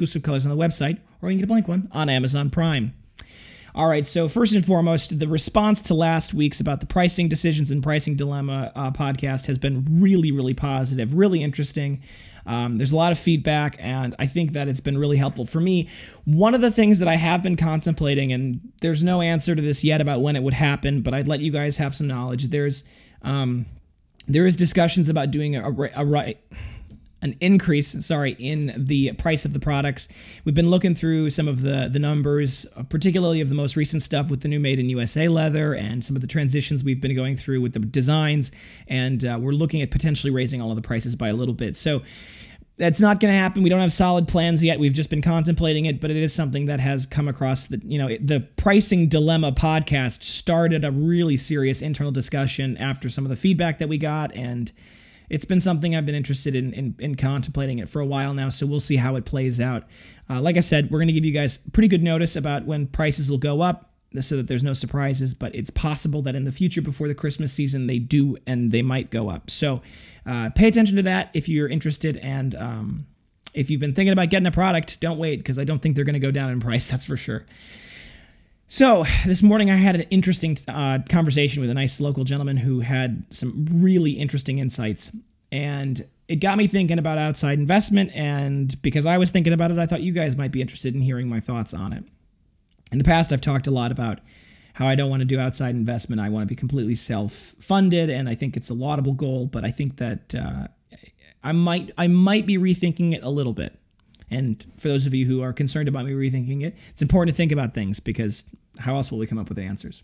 exclusive colors on the website, or you can get a blank one on Amazon Prime. All right, so first and foremost, the response to last week's about the pricing decisions and pricing dilemma uh, podcast has been really, really positive, really interesting. Um, there's a lot of feedback, and I think that it's been really helpful for me. One of the things that I have been contemplating, and there's no answer to this yet about when it would happen, but I'd let you guys have some knowledge. There's um, there is discussions about doing a, a, a right an increase, sorry, in the price of the products. We've been looking through some of the the numbers, particularly of the most recent stuff with the new Made in USA leather and some of the transitions we've been going through with the designs, and uh, we're looking at potentially raising all of the prices by a little bit. So. That's not going to happen. We don't have solid plans yet. We've just been contemplating it, but it is something that has come across the, you know, the pricing dilemma podcast started a really serious internal discussion after some of the feedback that we got and it's been something I've been interested in, in, in contemplating it for a while now, so we'll see how it plays out. Uh, like I said, we're going to give you guys pretty good notice about when prices will go up so that there's no surprises, but it's possible that in the future, before the Christmas season, they do and they might go up. So uh, pay attention to that if you're interested. And um, if you've been thinking about getting a product, don't wait because I don't think they're going to go down in price, that's for sure. So, this morning I had an interesting uh, conversation with a nice local gentleman who had some really interesting insights. And it got me thinking about outside investment. And because I was thinking about it, I thought you guys might be interested in hearing my thoughts on it. In the past, I've talked a lot about how I don't want to do outside investment. I want to be completely self funded. And I think it's a laudable goal, but I think that uh, I might I might be rethinking it a little bit. And for those of you who are concerned about me rethinking it, it's important to think about things because how else will we come up with answers?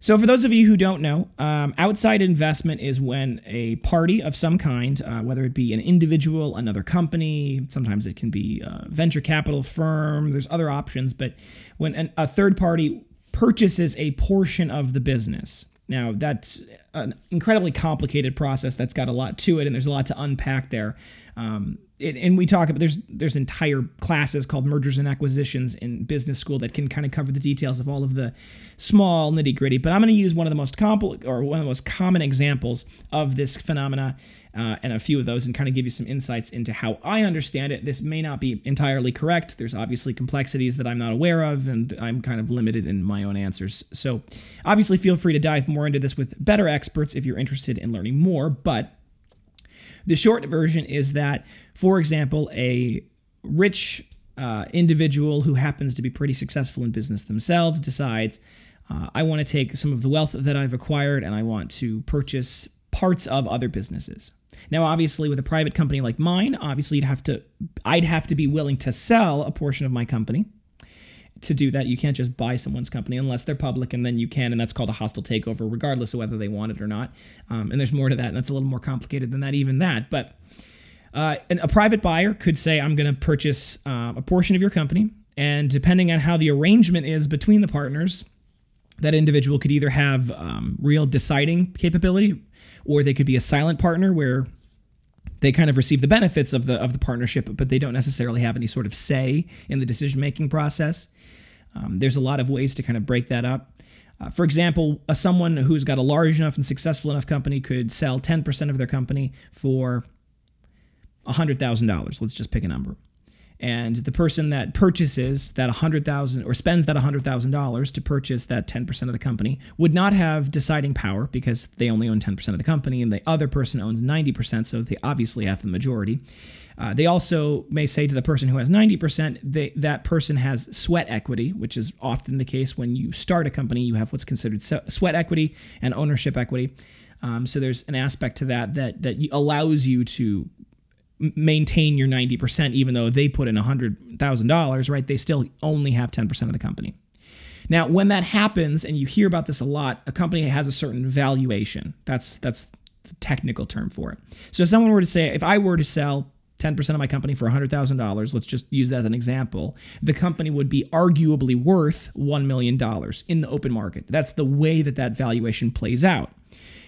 So, for those of you who don't know, um, outside investment is when a party of some kind, uh, whether it be an individual, another company, sometimes it can be a venture capital firm, there's other options, but when an, a third party purchases a portion of the business. Now, that's an incredibly complicated process that's got a lot to it, and there's a lot to unpack there. Um, and we talk about there's there's entire classes called mergers and acquisitions in business school that can kind of cover the details of all of the small nitty gritty. But I'm going to use one of the most compl- or one of the most common examples of this phenomena uh, and a few of those, and kind of give you some insights into how I understand it. This may not be entirely correct. There's obviously complexities that I'm not aware of, and I'm kind of limited in my own answers. So obviously, feel free to dive more into this with better experts if you're interested in learning more. But the short version is that, for example, a rich uh, individual who happens to be pretty successful in business themselves decides, uh, I want to take some of the wealth that I've acquired and I want to purchase parts of other businesses. Now, obviously, with a private company like mine, obviously, you'd have to, I'd have to be willing to sell a portion of my company to do that, you can't just buy someone's company unless they're public, and then you can, and that's called a hostile takeover, regardless of whether they want it or not. Um, and there's more to that, and that's a little more complicated than that, even that. But uh, a private buyer could say, I'm going to purchase uh, a portion of your company, and depending on how the arrangement is between the partners, that individual could either have um, real deciding capability, or they could be a silent partner where they kind of receive the benefits of the of the partnership, but they don't necessarily have any sort of say in the decision making process. Um, there's a lot of ways to kind of break that up. Uh, for example, uh, someone who's got a large enough and successful enough company could sell 10% of their company for $100,000. Let's just pick a number. And the person that purchases that 100,000 or spends that $100,000 to purchase that 10% of the company would not have deciding power because they only own 10% of the company and the other person owns 90%, so they obviously have the majority. Uh, they also may say to the person who has 90%, they, that person has sweat equity, which is often the case when you start a company, you have what's considered sweat equity and ownership equity. Um, so there's an aspect to that that that allows you to maintain your 90% even though they put in $100,000, right? They still only have 10% of the company. Now, when that happens and you hear about this a lot, a company has a certain valuation. That's that's the technical term for it. So if someone were to say if I were to sell 10% of my company for $100,000, let's just use that as an example, the company would be arguably worth $1 million in the open market. That's the way that that valuation plays out.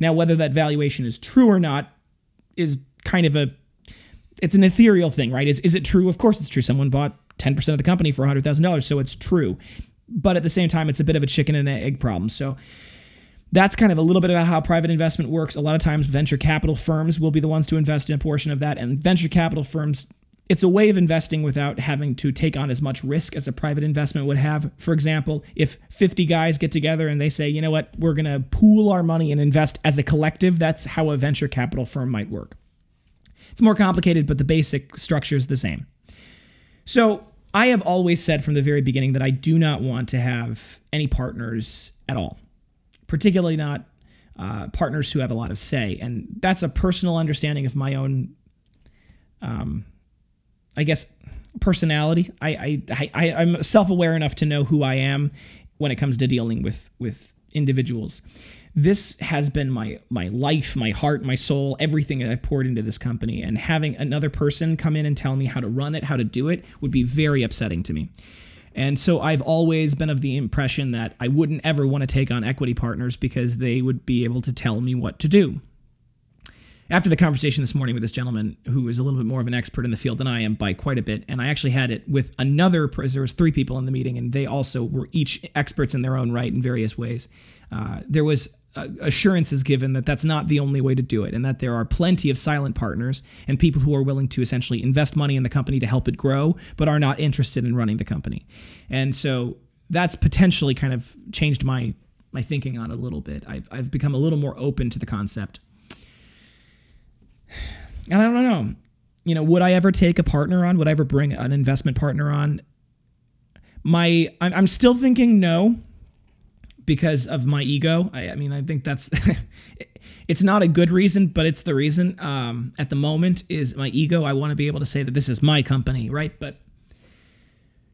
Now, whether that valuation is true or not is kind of a it's an ethereal thing, right? Is is it true? Of course it's true. Someone bought 10% of the company for $100,000, so it's true. But at the same time, it's a bit of a chicken and egg problem. So that's kind of a little bit about how private investment works. A lot of times, venture capital firms will be the ones to invest in a portion of that. And venture capital firms, it's a way of investing without having to take on as much risk as a private investment would have. For example, if 50 guys get together and they say, you know what, we're going to pool our money and invest as a collective, that's how a venture capital firm might work. It's more complicated, but the basic structure is the same. So I have always said from the very beginning that I do not want to have any partners at all particularly not uh, partners who have a lot of say. And that's a personal understanding of my own, um, I guess, personality. I, I, I, I'm self aware enough to know who I am when it comes to dealing with, with individuals. This has been my my life, my heart, my soul, everything that I've poured into this company. And having another person come in and tell me how to run it, how to do it, would be very upsetting to me. And so I've always been of the impression that I wouldn't ever want to take on equity partners because they would be able to tell me what to do. After the conversation this morning with this gentleman who is a little bit more of an expert in the field than I am by quite a bit, and I actually had it with another, there was three people in the meeting, and they also were each experts in their own right in various ways. Uh, there was Uh, assurances given that that's not the only way to do it and that there are plenty of silent partners and people who are willing to essentially invest money in the company to help it grow but are not interested in running the company. And so that's potentially kind of changed my my thinking on it a little bit. I've, I've become a little more open to the concept. And i don't know you know would i ever take a partner on? Would i ever bring an investment partner on? My i'm still thinking no because of my ego. I, I mean, I think that's it's not a good reason, but it's the reason. Um, at the moment, is my ego. I want to be able to say that this is my company, right? But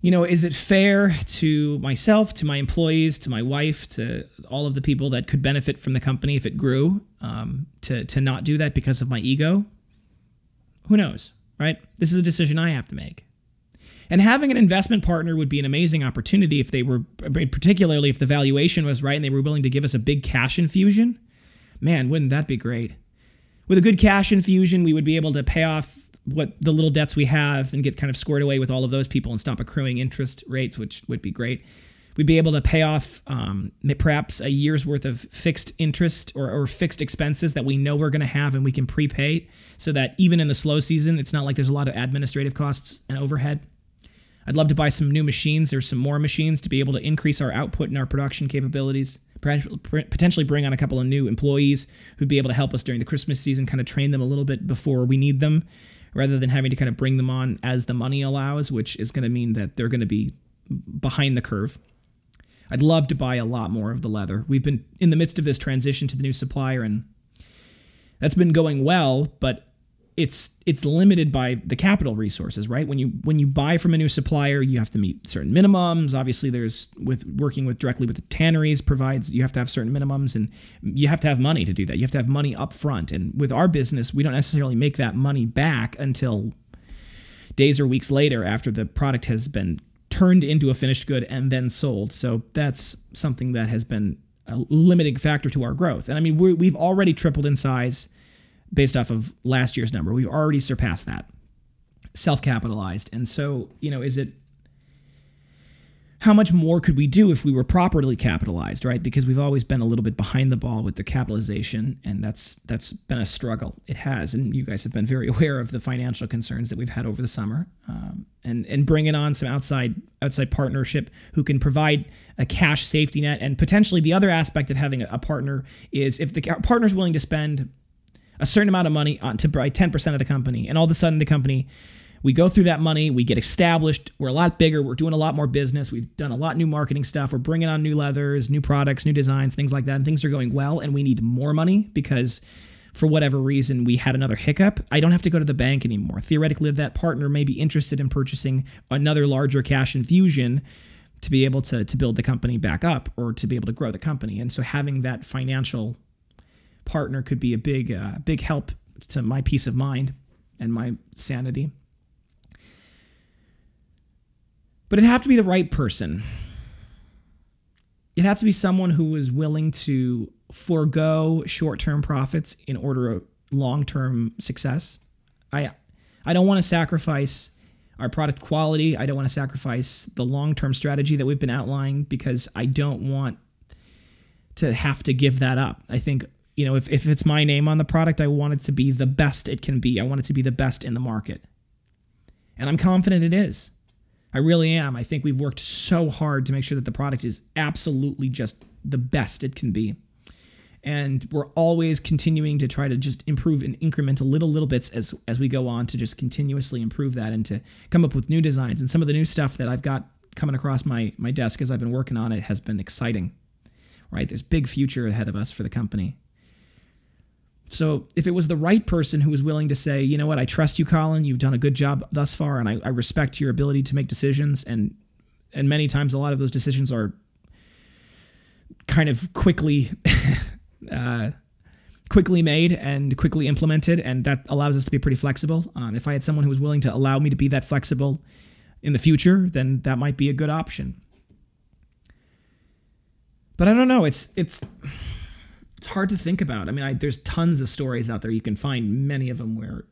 you know, is it fair to myself, to my employees, to my wife, to all of the people that could benefit from the company if it grew, um, to to not do that because of my ego? Who knows, right? This is a decision I have to make. And having an investment partner would be an amazing opportunity if they were, particularly if the valuation was right and they were willing to give us a big cash infusion. Man, wouldn't that be great? With a good cash infusion, we would be able to pay off what the little debts we have and get kind of squared away with all of those people and stop accruing interest rates, which would be great. We'd be able to pay off um, perhaps a year's worth of fixed interest or, or fixed expenses that we know we're going to have and we can prepay so that even in the slow season, it's not like there's a lot of administrative costs and overhead. I'd love to buy some new machines or some more machines to be able to increase our output and our production capabilities. Potentially bring on a couple of new employees who'd be able to help us during the Christmas season, kind of train them a little bit before we need them, rather than having to kind of bring them on as the money allows, which is going to mean that they're going to be behind the curve. I'd love to buy a lot more of the leather. We've been in the midst of this transition to the new supplier, and that's been going well, but it's it's limited by the capital resources, right? When you when you buy from a new supplier, you have to meet certain minimums. Obviously, there's with working with directly with the tanneries provides you have to have certain minimums, and you have to have money to do that. You have to have money up front. And with our business, we don't necessarily make that money back until days or weeks later after the product has been turned into a finished good and then sold. So that's something that has been a limiting factor to our growth. And I mean, we have already tripled in size based off of last year's number. We've already surpassed that, self capitalized. And so, you know, is it how much more could we do if we were properly capitalized, right? Because we've always been a little bit behind the ball with the capitalization, and that's that's been a struggle. It has, and you guys have been very aware of the financial concerns that we've had over the summer, um, and and bringing on some outside outside partnership who can provide a cash safety net, and potentially the other aspect of having a partner is if the partner's willing to spend a certain amount of money on to buy 10% of the company. And all of a sudden, the company, we go through that money, we get established, we're a lot bigger, we're doing a lot more business, we've done a lot new marketing stuff, we're bringing on new leathers, new products, new designs, things like that, and things are going well, and we need more money because for whatever reason we had another hiccup, I don't have to go to the bank anymore. Theoretically, that partner may be interested in purchasing another larger cash infusion to be able to, to build the company back up or to be able to grow the company. And so having that financial partner could be a big uh, big help to my peace of mind. and my sanity. But it'd have to be the right person. It'd have to be someone who was willing to forego short-term profits in order of long-term success. I I don't want to sacrifice our product quality. I don't want to sacrifice the long-term strategy that we've been outlining because I don't want to have to give that up. I think, you know, if, if it's my name on the product, I want it to be the best it can be. I want it to be the best in the market. And I'm confident it is. I really am. I think we've worked so hard to make sure that the product is absolutely just the best it can be. And we're always continuing to try to just improve and increment a little little bits as as we go on to just continuously improve that and to come up with new designs. And some of the new stuff that I've got coming across my my desk as I've been working on it has been exciting. Right? There's big future ahead of us for the company. So if it was the right person who was willing to say, you know what, I trust you, Colin, you've done a good job thus far, and I, I respect your ability to make decisions, and and many times a lot of those decisions are kind of quickly uh, quickly made and quickly implemented, and that allows us to be pretty flexible. Um, if I had someone who was willing to allow me to be that flexible in the future, then that might be a good option. But I don't know. It's it's it's hard to think about. I mean, I, there's tons of stories out there. You can find many of them where,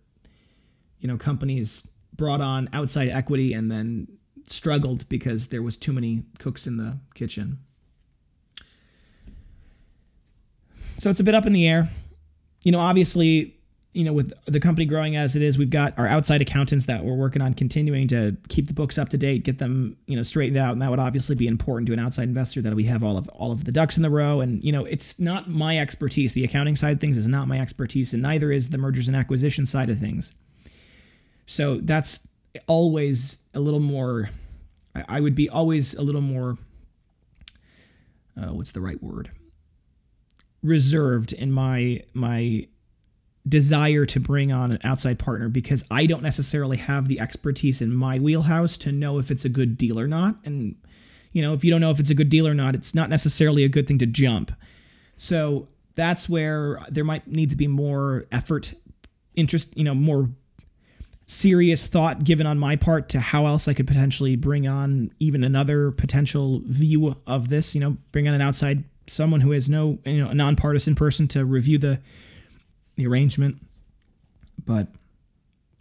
you know, companies brought on outside equity and then struggled because there was too many cooks in the kitchen. So it's a bit up in the air. You know, obviously, you know, with the company growing as it is, we've got our outside accountants that we're working on continuing to keep the books up to date, get them, you know, straightened out, and that would obviously be important to an outside investor that we have all of all of the ducks in the row. And you know, it's not my expertise. The accounting side things is not my expertise, and neither is the mergers and acquisition side of things. So that's always a little more. I would be always a little more. Uh, what's the right word? Reserved in my my desire to bring on an outside partner because I don't necessarily have the expertise in my wheelhouse to know if it's a good deal or not. And, you know, if you don't know if it's a good deal or not, it's not necessarily a good thing to jump. So that's where there might need to be more effort, interest, you know, more serious thought given on my part to how else I could potentially bring on even another potential view of this, you know, bring on an outside someone who has no, you know, a nonpartisan person to review the the arrangement. But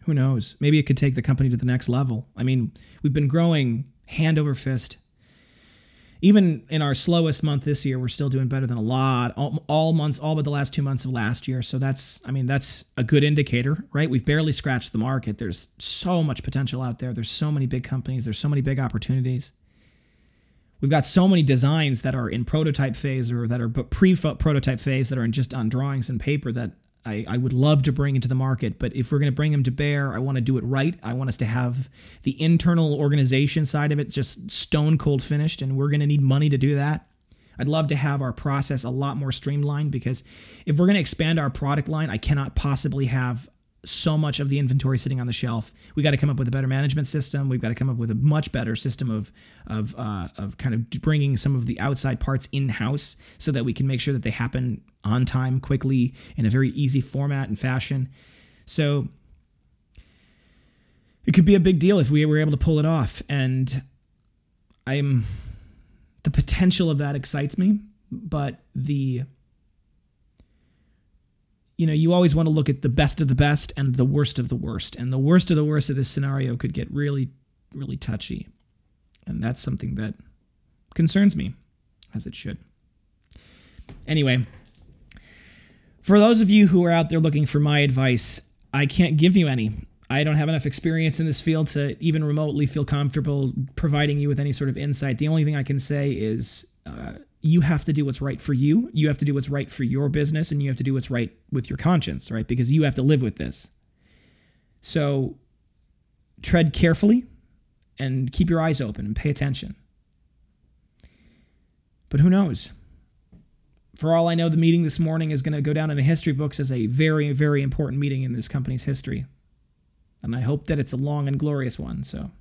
who knows? Maybe it could take the company to the next level. I mean, we've been growing hand over fist. Even in our slowest month this year, we're still doing better than a lot. All, all months, all but the last two months of last year. So that's, I mean, that's a good indicator, right? We've barely scratched the market. There's so much potential out there. There's so many big companies. There's so many big opportunities. We've got so many designs that are in prototype phase or that are but pre-prototype phase that are in just on drawings and paper that I, I would love to bring into the market, but if we're going to bring them to bear, I want to do it right. I want us to have the internal organization side of it just stone cold finished, and we're going to need money to do that. I'd love to have our process a lot more streamlined because if we're going to expand our product line, I cannot possibly have so much of the inventory sitting on the shelf. We got to come up with a better management system. We've got to come up with a much better system of of uh, of kind of bringing some of the outside parts in house so that we can make sure that they happen on time, quickly, in a very easy format and fashion. So it could be a big deal if we were able to pull it off. And I'm the potential of that excites me, but the you know, you always want to look at the best of the best and the worst of the worst. And the worst of the worst of this scenario could get really, really touchy. And that's something that concerns me, as it should. Anyway, for those of you who are out there looking for my advice, I can't give you any. I don't have enough experience in this field to even remotely feel comfortable providing you with any sort of insight. The only thing I can say is uh, you have to do what's right for you. You have to do what's right for your business and you have to do what's right with your conscience, right? Because you have to live with this. So tread carefully and keep your eyes open and pay attention. But who knows? For all I know, the meeting this morning is going to go down in the history books as a very, very important meeting in this company's history. And I hope that it's a long and glorious one. So.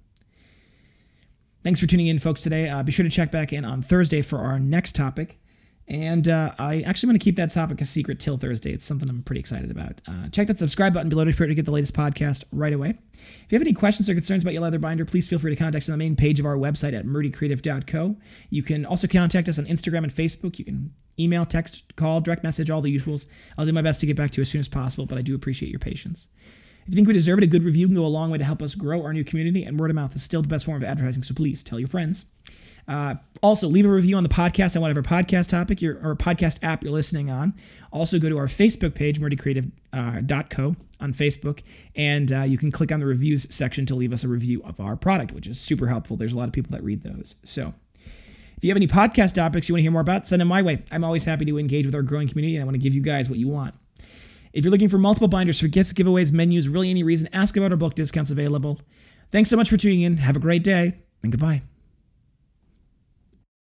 Thanks for tuning in, folks, today. Uh, be sure to check back in on Thursday for our next topic. And uh, I actually want to keep that topic a secret till Thursday. It's something I'm pretty excited about. Uh, check that subscribe button below to get the latest podcast right away. If you have any questions or concerns about your leather binder, please feel free to contact us on the main page of our website at murdycreative.co. You can also contact us on Instagram and Facebook. You can email, text, call, direct message, all the usuals. I'll do my best to get back to you as soon as possible, but I do appreciate your patience. If you think we deserve it, a good review can go a long way to help us grow our new community, and word of mouth is still the best form of advertising, so please tell your friends. Uh, also, leave a review on the podcast on whatever podcast topic you're, or podcast app you're listening on. Also, go to our Facebook page, murdycreative.co uh, on Facebook, and uh, you can click on the reviews section to leave us a review of our product, which is super helpful. There's a lot of people that read those. So, if you have any podcast topics you want to hear more about, send them my way. I'm always happy to engage with our growing community, and I want to give you guys what you want. If you're looking for multiple binders for gifts, giveaways, menus, really any reason, ask about our book discounts available. Thanks so much for tuning in. Have a great day, and goodbye.